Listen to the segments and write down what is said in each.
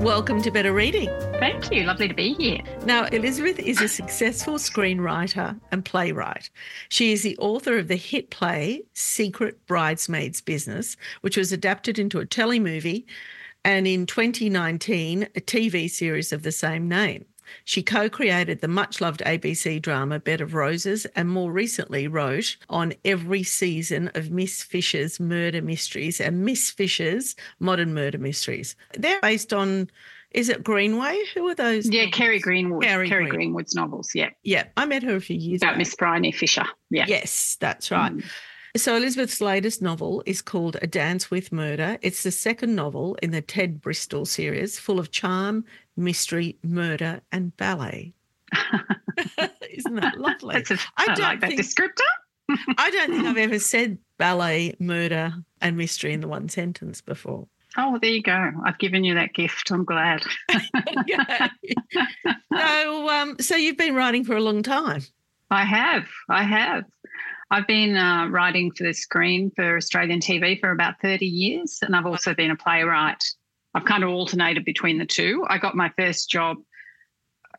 welcome to Better Reading. Thank you. Lovely to be here. Now, Elizabeth is a successful screenwriter and playwright. She is the author of the hit play Secret Bridesmaids Business, which was adapted into a telemovie and in 2019, a TV series of the same name. She co created the much loved ABC drama Bed of Roses and more recently wrote on every season of Miss Fisher's Murder Mysteries and Miss Fisher's Modern Murder Mysteries. They're based on is it Greenway? Who are those? Yeah, novels? Kerry Greenwood. Kerry Kerry, Greenwood's novels. Yeah. Yeah, I met her a few years About ago. Miss Phryne Fisher. Yeah. Yes, that's right. Mm. So Elizabeth's latest novel is called A Dance with Murder. It's the second novel in the Ted Bristol series, full of charm, mystery, murder, and ballet. Isn't that lovely? That's a, I I, don't like that descriptor. I don't think I've ever said ballet, murder, and mystery in the one sentence before. Oh, there you go. I've given you that gift. I'm glad. So, um, so you've been writing for a long time. I have. I have. I've been uh, writing for the screen for Australian TV for about 30 years, and I've also been a playwright. I've kind of alternated between the two. I got my first job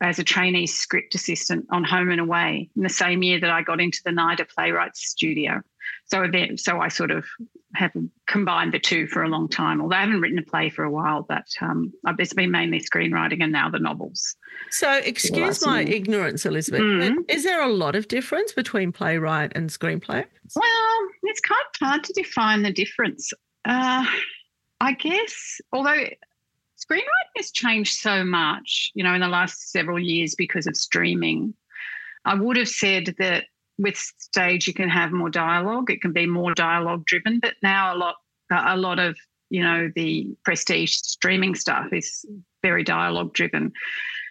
as a trainee script assistant on Home and Away in the same year that I got into the NIDA Playwrights Studio. So then, so I sort of have combined the two for a long time. Although I haven't written a play for a while, but um, I've- it's been mainly screenwriting and now the novels. So, excuse my Fascinating. ignorance, Elizabeth. Mhm. Is there a lot of difference between playwright and screenplay? Well, it's kind of hard to define the difference. Uh, I guess, although screenwriting has changed so much, you know, in the last several years because of streaming, I would have said that with stage you can have more dialogue. It can be more dialogue driven, but now a lot, a lot of you know the prestige streaming stuff is very dialogue driven.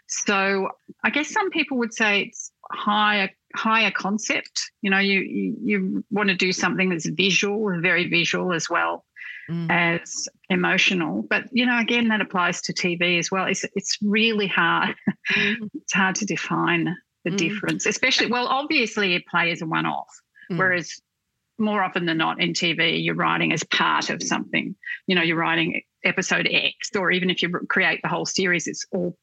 So I guess some people would say it's higher higher concept. You know, you you, you want to do something that's visual, very visual as well Mm. as emotional. But you know, again, that applies to TV as well. It's it's really hard. Mhm. It's hard to define the Mm. difference, especially well, obviously, a play is a one-off, Mm. whereas more often than not in TV, you're writing as part of something. You know, you're writing episode X, or even if you create the whole series, it's all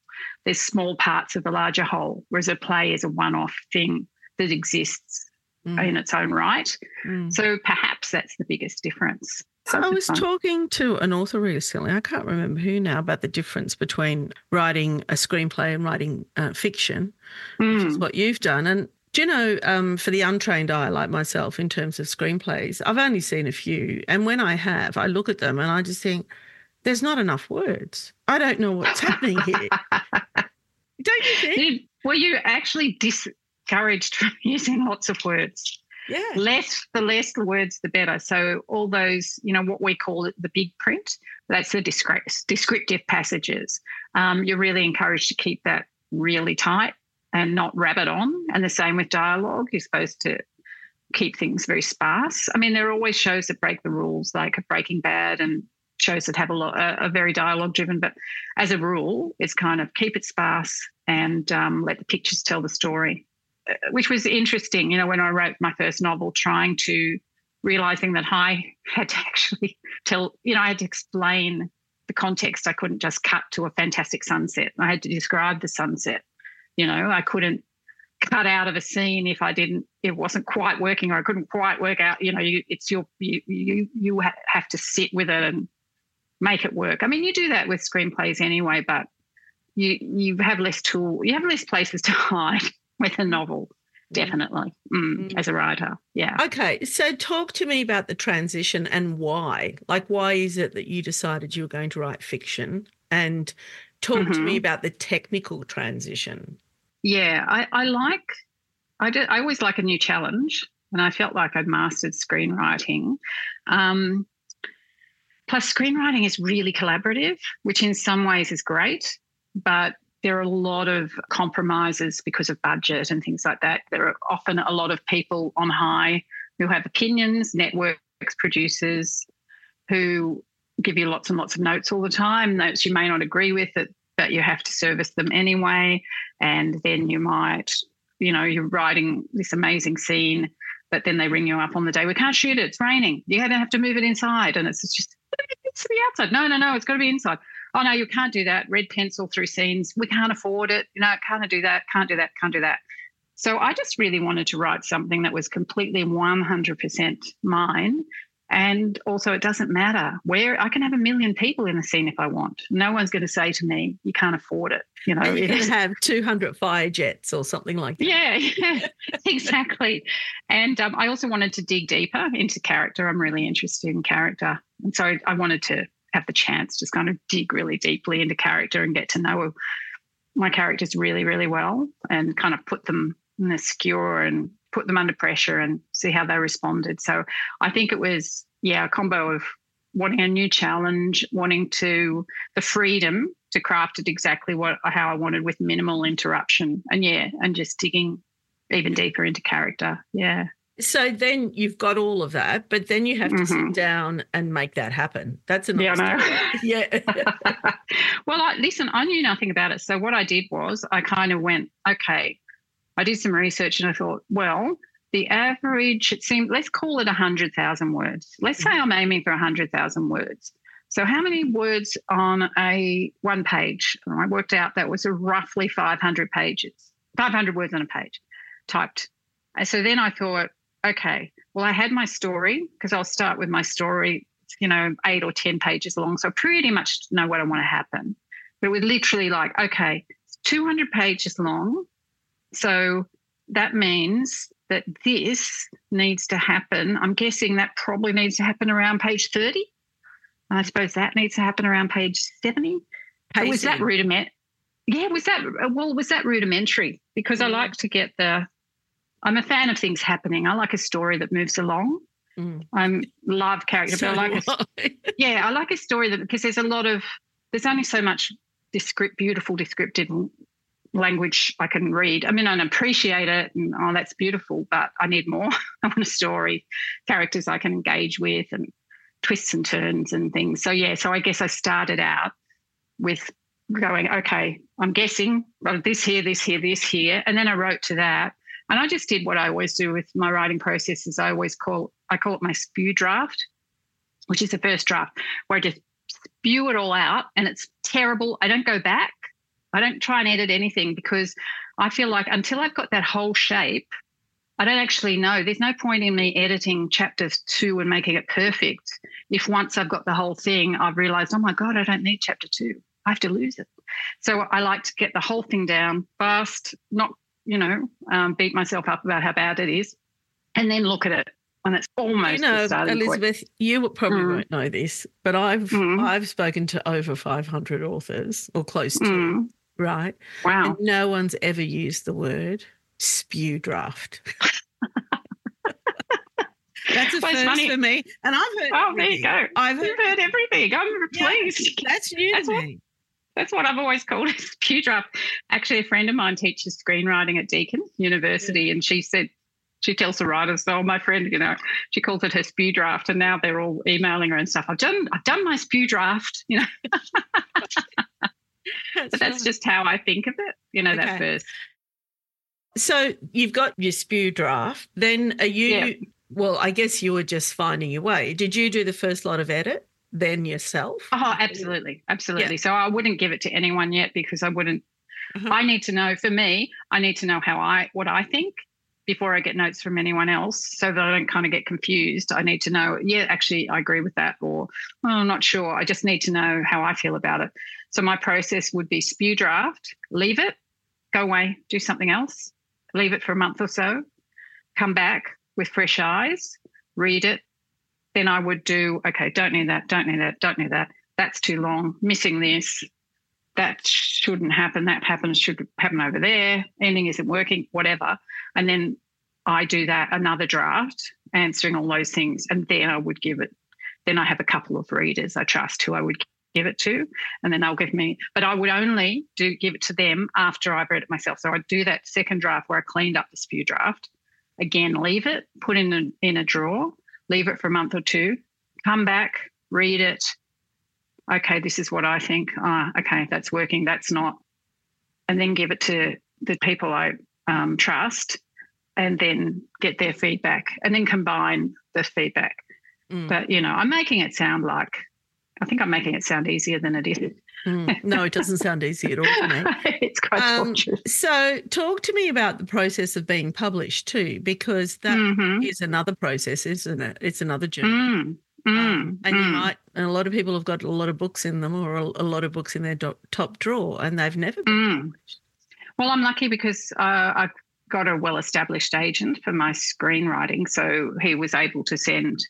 there's small parts of the larger whole. Whereas a play is a one-off thing that exists Mm. in its own right. Mm. So perhaps that's the biggest difference. So I was find. talking to an author recently, I can't remember who now, about the difference between writing a screenplay and writing uh, fiction, which is Mm. what you've done. And do you know, um, for the untrained eye like myself, in terms of screenplays, I've only seen a few. And when I have, I look at them and I just think, there's not enough words. I don't know what's happening here. Don't you think? Were you actually discouraged from using lots of words? Yeah. Less, the less the words, the better. So all those, you know, what we call it the big print, that's the descri- descriptive passages. Um, you're really encouraged to keep that really tight and not rabbit on. And the same with dialogue. You're supposed to keep things very sparse. I mean, there are always shows that break the rules, like Breaking Bad and shows that have a lot, are, are very dialogue driven. But as a rule, it's kind of keep it sparse and um, let the pictures tell the story which was interesting, you know, when I wrote my first novel, trying to realizing that I had to actually tell, you know, I had to explain the context. I couldn't just cut to a fantastic sunset. I had to describe the sunset. You know, I couldn't cut out of a scene if I didn't, it wasn't quite working or I couldn't quite work out, you know, you, it's your, you, you, you have to sit with it and make it work. I mean, you do that with screenplays anyway, but you, you have less tool, you have less places to hide with a novel. definitely mm, Mm. as a writer. Yeah. Okay, so talk to me about the transition and why. Like, why is it that you decided you were going to write fiction? And talk to me Mhm. about the technical transition. Yeah, I, I like. I do, I always like a new challenge, and I felt like I'd mastered screenwriting. Um, plus, screenwriting is really collaborative, which in some ways is great, but there are a lot of compromises because of budget and things like that. There are often a lot of people on high who have opinions, networks, producers who give you lots and lots of notes all the time, notes you may not agree with, but you have to service them anyway. And then you might, you know, you're writing this amazing scene, but then they ring you up on the day, we can't shoot it, it's raining. You're to have to move it inside. And it's just, it's to the outside. No, no, no, it's got to be inside. Oh, no, you can't do that. Red pencil through scenes. We can't afford it. You know, can't do that, can't do that, can't do that. So I just really wanted to write something that was completely 100% mine. And also, it doesn't matter where I can have a million people in a scene if I want. No one's going to say to me, you can't afford it. You know, And you can have 200 fire jets or something like that. yeah, yeah, exactly. And um, I also wanted to dig deeper into character. I'm really interested in character. And so I wanted to have the chance to kind of dig really deeply into character and get to know my characters really, really well and kind of put them in a skewer and put them under pressure and see how they responded. So I think it was, yeah, a combo of wanting a new challenge, wanting to the freedom to craft it exactly what how I wanted with minimal interruption. And yeah, and just digging even deeper into character. Yeah. So then you've got all of that, but then you have to sit Mhm. down and make that happen. That's a Yeah, I yeah. well, I, listen, I knew nothing about it. So what I did was I kind of went, okay, I did some research and I thought, well, the average, it seemed, let's call it 100,000 words. Let's say I'm aiming for 100,000 words. So how many words on a one page? And I worked out that was a roughly 500 pages, 500 words on a page typed. And so then I thought, okay, well, I had my story because I'll start with my story, you know, eight or 10 pages long. So I pretty much know what I want to happen. But it was literally like, okay, it's 200 pages long. So that means that this needs to happen. I'm guessing that probably needs to happen around page 30. And I suppose that needs to happen around page 70. But was that Pacing. rudiment? Yeah, was that well? Was that rudimentary? Because I Mm. like to get the. I'm a fan of things happening. I like a story that moves along. Mm. I love character, So but I like a yeah, I like a story that because there's a lot of there's only so much descript, beautiful descriptive language I can read. I mean, I appreciate it, and oh, that's beautiful, but I need more. I want a story, characters I can engage with, and twists and turns and things. So yeah, so I guess I started out with going, okay, I'm guessing well, this here, this here, this here, and then I wrote to that. And I just did what I always do with my writing process is I always call I call it my spew draft, which is the first draft where I just spew it all out and it's terrible. I don't go back. I don't try and edit anything because I feel like until I've got that whole shape, I don't actually know. There's no point in me editing chapters two and making it perfect. If once I've got the whole thing, I've realized, oh my God, I don't need chapter two. I have to lose it. So I like to get the whole thing down fast, not, you know, um, beat myself up about how bad it is, and then look at it when it's almost you know, starting point. Elizabeth, you probably Mm. won't know this, but I've Mm. I've spoken to over 500 authors or close to, Mm, right? wow. And no one's ever used the word spew draft. That's a Well, first funny. for me, and I've heard. Oh, there you everything. go. I've heard. You've heard everything. I'm Yeah. pleased. That's new That's to what- me. That's what I've always called it, spew draft. Actually, a friend of mine teaches screenwriting at Deakin University, and she said she tells the writers, "Oh, my friend, you know, she calls it her spew draft," and now they're all emailing her and stuff. I've done, I've done my spew draft, you know. But that's right. just how I think of it, you know. Okay. That first, So you've got your spew draft. Then are you? Yeah. Well, I guess you were just finding your way. Did you do the first lot of edit, then yourself? oh, absolutely, absolutely. So I wouldn't give it to anyone yet because I wouldn't. Uh-huh. I need to know. For me, I need to know how I what I think before I get notes from anyone else, so that I don't kind of get confused. I need to know. Yeah, actually, I agree with that, or oh, I'm not sure. I just need to know how I feel about it. So my process would be spew draft, leave it, go away, do something else, leave it for a month or so, come back with fresh eyes, read it. Then I would do, okay, don't need that, don't need that, don't need that. That's too long, missing this. That shouldn't happen. That happens, should happen over there. Ending isn't working, whatever. And then I do that, another draft, answering all those things. And then I would give it, then I have a couple of readers I trust who I would give it to, and then they'll give me. But I would only do give it to them after I've read it myself. So I'd do that second draft where I cleaned up the spew draft. Again, leave it, put in a, in a drawer, leave it for a month or two, come back, read it. Okay, this is what I think. Ah, okay, that's working. That's not, and then give it to the people I um, trust, and then get their feedback, and then combine the feedback. Mm. But you know, I'm making it sound like I think I'm making it sound easier than it is. Mm, no, it doesn't sound easy at all to me. it's quite um, So, talk to me about the process of being published too, because that mm-hmm. is another process, isn't it? It's another journey. Mm, mm, um, and you mm. might, and a lot of people have got a lot of books in them, or a, a lot of books in their do- top drawer, and they've never been mm. published. Well, I'm lucky because uh, I've got a well-established agent for my screenwriting, so he was able to send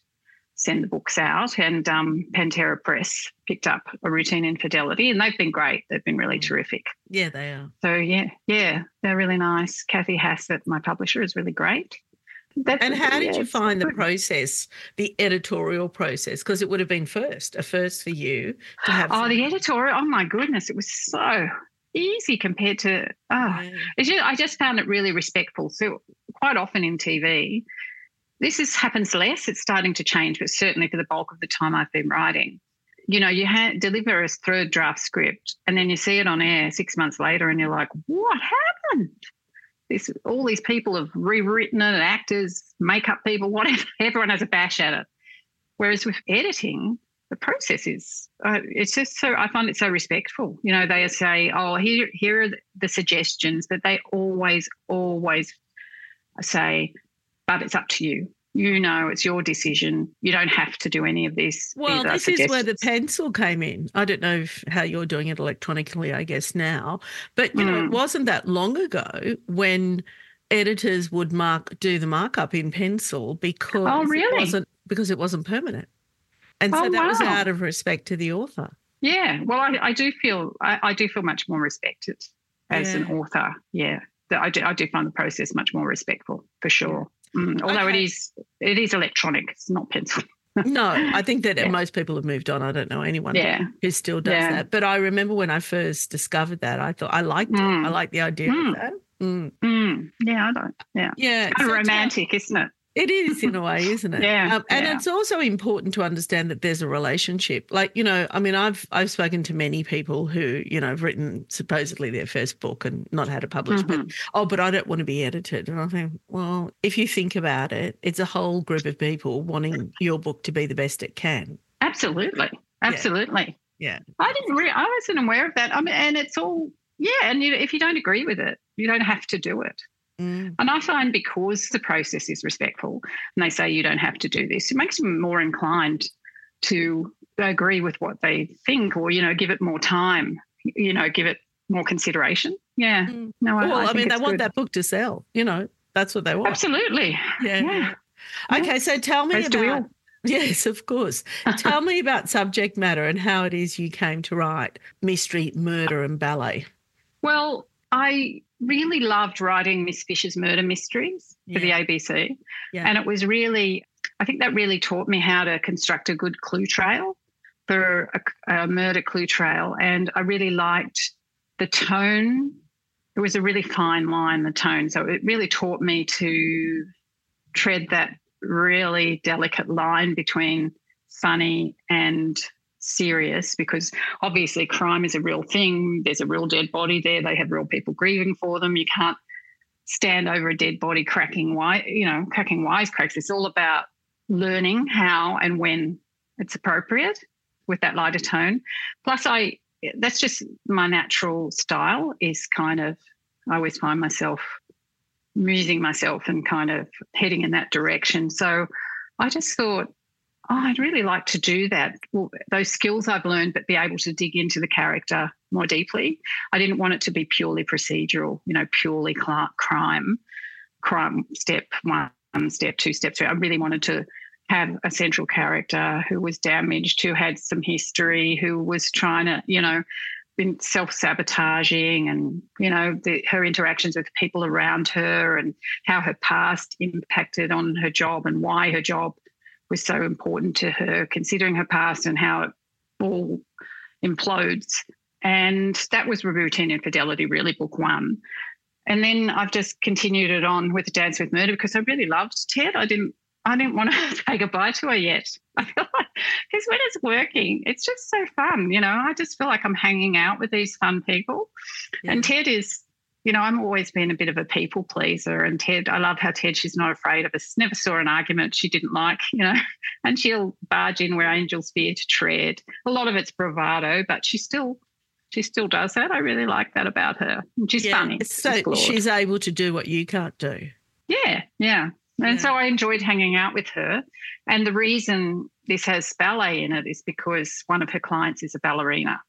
send the books out. And um, Pantera Press picked up a routine infidelity, and they've been great. They've been really mm. terrific. Yeah, they are. So yeah, yeah, they're really nice. Kathy Hassett, my publisher, is really great. That's and how did you find the process, the editorial process? Because it would have been first, a first for you to have. Oh, the editorial! Oh my goodness, it was so easy compared to. Oh, yeah. just, I just found it really respectful. So quite often in TV, this is, happens less. It's starting to change, but certainly for the bulk of the time I've been writing. You know, you ha- deliver a third draft script and then you see it on air six months later and you're like, what happened? This, all these people have rewritten it, actors, makeup people, whatever. Everyone has a bash at it. Whereas with editing, the process is uh, it's just so I find it so respectful. You know, they say, "Oh, here here are the suggestions," but they always always say, but it's up to you. You know, it's your decision. You don't have to do any of this. Well, this is where the pencil came in. I don't know if, how you're doing it electronically, I guess now, but you mm. know, it mm. wasn't that long ago when editors would mark do the markup in pencil because oh, really? it wasn't because it wasn't permanent, and so oh, that wow. was out of respect to the author. Yeah, well, I, I do feel I, I, do feel much more respected as yeah. an author. Yeah, I do, I do find the process much more respectful for sure. Mm, although okay. it is it is electronic, it's not pencil. no, I think that yeah. most people have moved on. I don't know anyone yeah. who still does yeah. that. But I remember when I first discovered that, I thought I liked mm. it. I like the idea mm. of that. Mm. mm. Yeah, I don't. Yeah, yeah, it's kind of romantic, isn't it? It is in a way, isn't it? yeah, um, and yeah. it's also important to understand that there's a relationship. Like you know, I mean, I've I've spoken to many people who you know have written supposedly their first book and not had it published, mm-hmm. but oh, but I don't want to be edited. And I think, well, if you think about it, it's a whole group of people wanting your book to be the best it can. Absolutely, absolutely. Yeah, yeah. I didn't. Re- I wasn't aware of that. I mean, and it's all yeah. And you, know, if you don't agree with it, you don't have to do it. Mm. And I find because the process is respectful and they say you don't have to do this, it makes them more inclined to agree with what they think or, you know, give it more time, you know, give it more consideration. Yeah. Mm. No, I, well, I, I mean, they want good. that book to sell, you know, that's what they want. Absolutely. Yeah. yeah. Okay. So tell me As about. Yes, of course. Tell me about subject matter and how it is you came to write mystery, murder, and ballet. Well, I really loved writing Miss Fisher's murder mysteries for yeah. the ABC. Yeah. And it was really, I think that really taught me how to construct a good clue trail for a, a murder clue trail. And I really liked the tone. It was a really fine line, the tone. So it really taught me to tread that really delicate line between funny and serious because obviously crime is a real thing. There's a real dead body there. They have real people grieving for them. You can't stand over a dead body cracking why you know cracking wisecracks. It's all about learning how and when it's appropriate with that lighter tone. Plus, I that's just my natural style. Is kind of I always find myself musing myself and kind of heading in that direction. So I just thought oh, I'd really like to do that. Well, those skills I've learned, but be able to dig into the character more deeply. I didn't want it to be purely procedural, you know, purely crime, crime step one, step two, step three. I really wanted to have a central character who was damaged, who had some history, who was trying to, you know, been self-sabotaging and you know the, her interactions with people around her and how her past impacted on her job and why her job was so important to her considering her past and how it all implodes and that was routine infidelity really book one and then i've just continued it on with dance with murder because i really loved ted i didn't I didn't want to say goodbye to her yet. I feel like because when it's working, it's just so fun. You know, I just feel like I'm hanging out with these fun people. Yeah. And Ted is, you know, I'm always been a bit of a people pleaser. And Ted, I love how Ted, she's not afraid of us. Never saw an argument she didn't like, you know, and she'll barge in where angels fear to tread. A lot of it's bravado, but she still she still does that. I really like that about her. She's yeah, funny. So she's, she's able to do what you can't do. Yeah, yeah. And so I enjoyed hanging out with her. And the reason this has ballet in it is because one of her clients is a ballerina,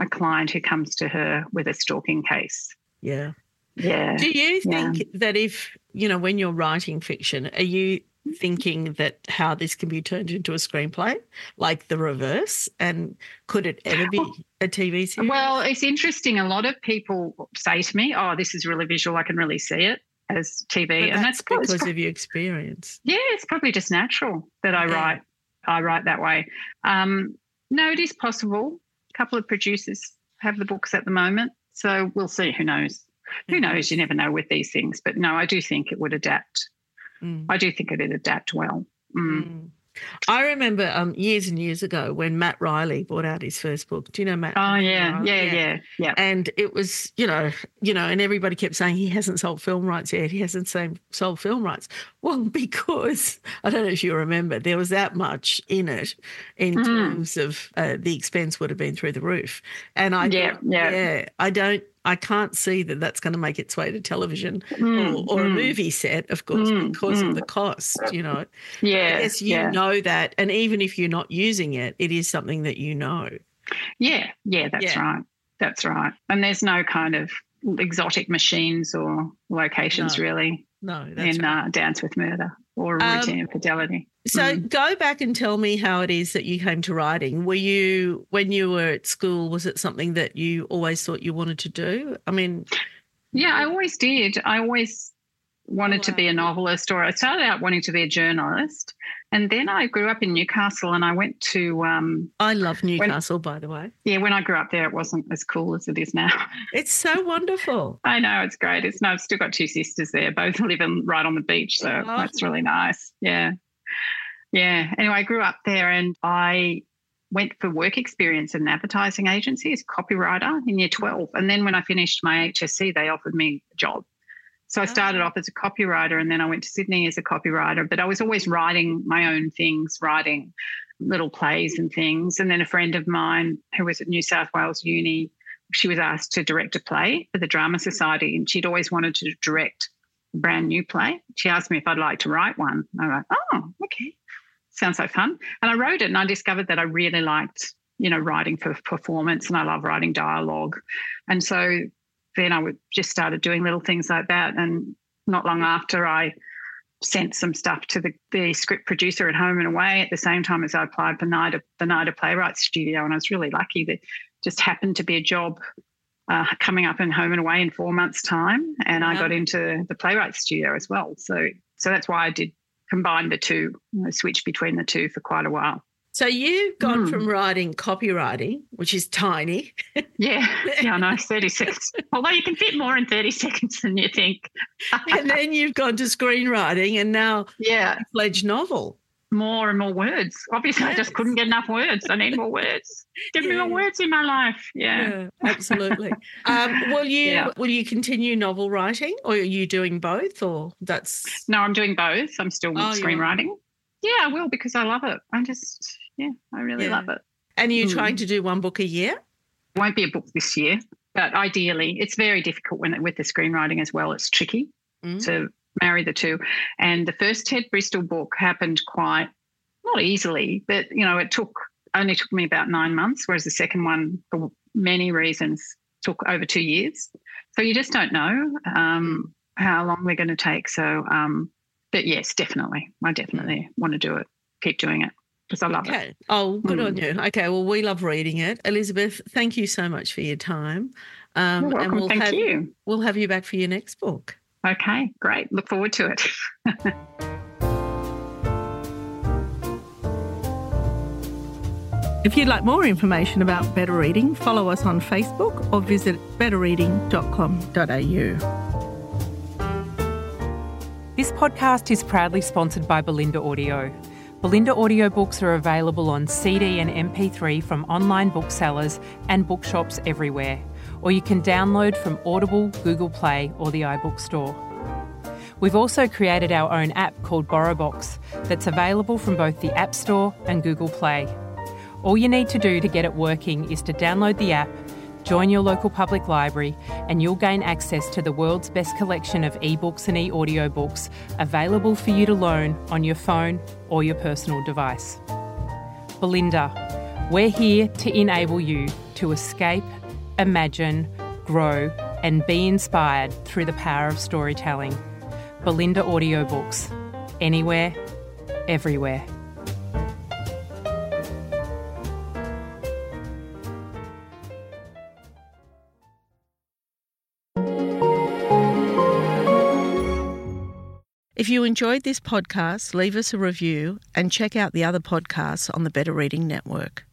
a client who comes to her with a stalking case. Yeah. Yeah. Do you think yeah. that if, you know, when you're writing fiction, are you thinking that how this can be turned into a screenplay, like the reverse? And could it ever be a TV series? Well, it's interesting. A lot of people say to me, oh, this is really visual. I can really see it as TV, but and that's, that's because of your experience. Yeah, it's probably just natural that I yeah. write. I write that way. Um, no, it is possible. A couple of producers have the books at the moment, so we'll see. Who knows? Who mm-hmm. knows? You never know with these things. But no, I do think it would adapt. Mm. I do think it would adapt well. Mm. I remember um, years and years ago when Matt Reilly brought out his first book. Do you know Matt? Oh yeah, yeah, yeah, yeah, yeah. And it was, you know, you know, and everybody kept saying he hasn't sold film rights yet. He hasn't sold film rights. Well, because I don't know if you remember, there was that much in it in mm. terms of uh, the expense would have been through the roof. And I, yeah, thought, yeah, yeah, I don't I can't see that that's going to make its way to television mm, or, or mm. a movie set, of course, mm, because of mm. the cost, you know. Yeah. Guess you yeah. know that. And even if you're not using it, it is something that you know. Yeah. Yeah, that's yeah. right. That's right. And there's no kind of exotic machines or locations no. really no, in right. uh, Dance with Murder or Routine um, Fidelity. So mm. go back and tell me how it is that you came to writing. Were you when you were at school? Was it something that you always thought you wanted to do? I mean, yeah, I always did. I always wanted oh, to be a novelist, or I started out wanting to be a journalist, and then I grew up in Newcastle, and I went to. Um, I love Newcastle, when, by the way. Yeah, when I grew up there, it wasn't as cool as it is now. It's so wonderful. I know it's great. It's no, I've still got two sisters there, both living right on the beach, so oh. that's really nice. Yeah, yeah. Anyway, I grew up there, and I went for work experience in an advertising agency as copywriter in year 12. And then when I finished my HSC, they offered me a job so I started oh. off as a copywriter and then I went to Sydney as a copywriter, but I was always writing my own things, writing little plays and things. And then a friend of mine who was at New South Wales Uni, she was asked to direct a play for the Drama Society and she'd always wanted to direct brand new play. She asked me if I'd like to write one. I was like, oh, okay. Sounds like fun. And I wrote it and I discovered that I really liked, you know, writing for performance and I love writing dialogue. And so then I would just started doing little things like that. And not long after, I sent some stuff to the, the script producer at Home and Away at the same time as I applied for NIDA, the NIDA Playwrights Studio. And I was really lucky that just happened to be a job uh, coming up in Home and Away in four months' time. And I got into the playwright Studio as well. So, so that's why I did combine the two, you know, switch between the two for quite a while. So you've gone mm. from writing copywriting, which is tiny. yeah, yeah, I know, 30 seconds. Although you can fit more in 30 seconds than you think. and then you've gone to screenwriting and now yeah, fledged novel. More and more words. Obviously, yes. I just couldn't get enough words. I need more words. Give yeah. me more words in my life. Yeah, yeah absolutely. um, will you yeah. will you continue novel writing, or are you doing both, or that's? No, I'm doing both. I'm still oh, screenwriting. Yeah, I will because I love it. I just, yeah, I really love it. And you're mm. trying to do one book a year? Won't be a book this year, but ideally, it's very difficult when with the screenwriting as well. It's tricky mm. to marry the two. And the first Ted Bristol book happened quite not easily, but you know, it took only took me about nine months, whereas the second one, for many reasons took over two years. So you just don't know um, how long they're going to take. So, um, but yes, definitely. I definitely want to do it, keep doing it because I love Okay. it. Oh, good on Mm. you. Okay. Well, we love reading it. Elizabeth, thank you so much for your time. Um, You're welcome. and we'll Thank have, you. We'll have you back for your next book. Okay, great. Look forward to it. If you'd like more information about Better Reading, follow us on Facebook or visit betterreading.com.au. This podcast is proudly sponsored by Bolinda Audio. Bolinda audiobooks are available on CD and MP3 from online booksellers and bookshops everywhere, or you can download from Audible, Google Play, or the iBook Store. We've also created our own app called BorrowBox that's available from both the App Store and Google Play. All you need to do to get it working is to download the app, join your local public library, and you'll gain access to the world's best collection of ebooks and e audiobooks available for you to loan on your phone or your personal device. Bolinda, we're here to enable you to escape, imagine, grow, and be inspired through the power of storytelling. Bolinda Audiobooks. Anywhere, everywhere. If you enjoyed this podcast, leave us a review and check out the other podcasts on the Better Reading Network.